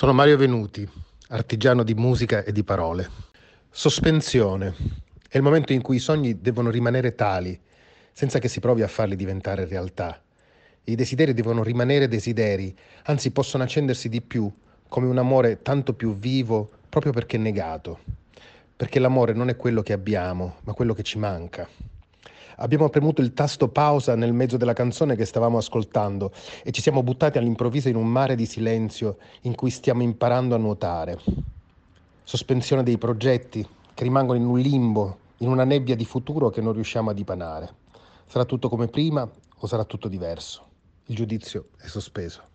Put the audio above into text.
Sono Mario Venuti, artigiano di musica e di parole. Sospensione è il momento in cui i sogni devono rimanere tali, senza che si provi a farli diventare realtà. I desideri devono rimanere desideri, anzi possono accendersi di più, come un amore tanto più vivo proprio perché negato. Perché l'amore non è quello che abbiamo, ma quello che ci manca. Abbiamo premuto il tasto pausa nel mezzo della canzone che stavamo ascoltando e ci siamo buttati all'improvviso in un mare di silenzio in cui stiamo imparando a nuotare. Sospensione dei progetti che rimangono in un limbo, in una nebbia di futuro che non riusciamo a dipanare. Sarà tutto come prima o sarà tutto diverso? Il giudizio è sospeso.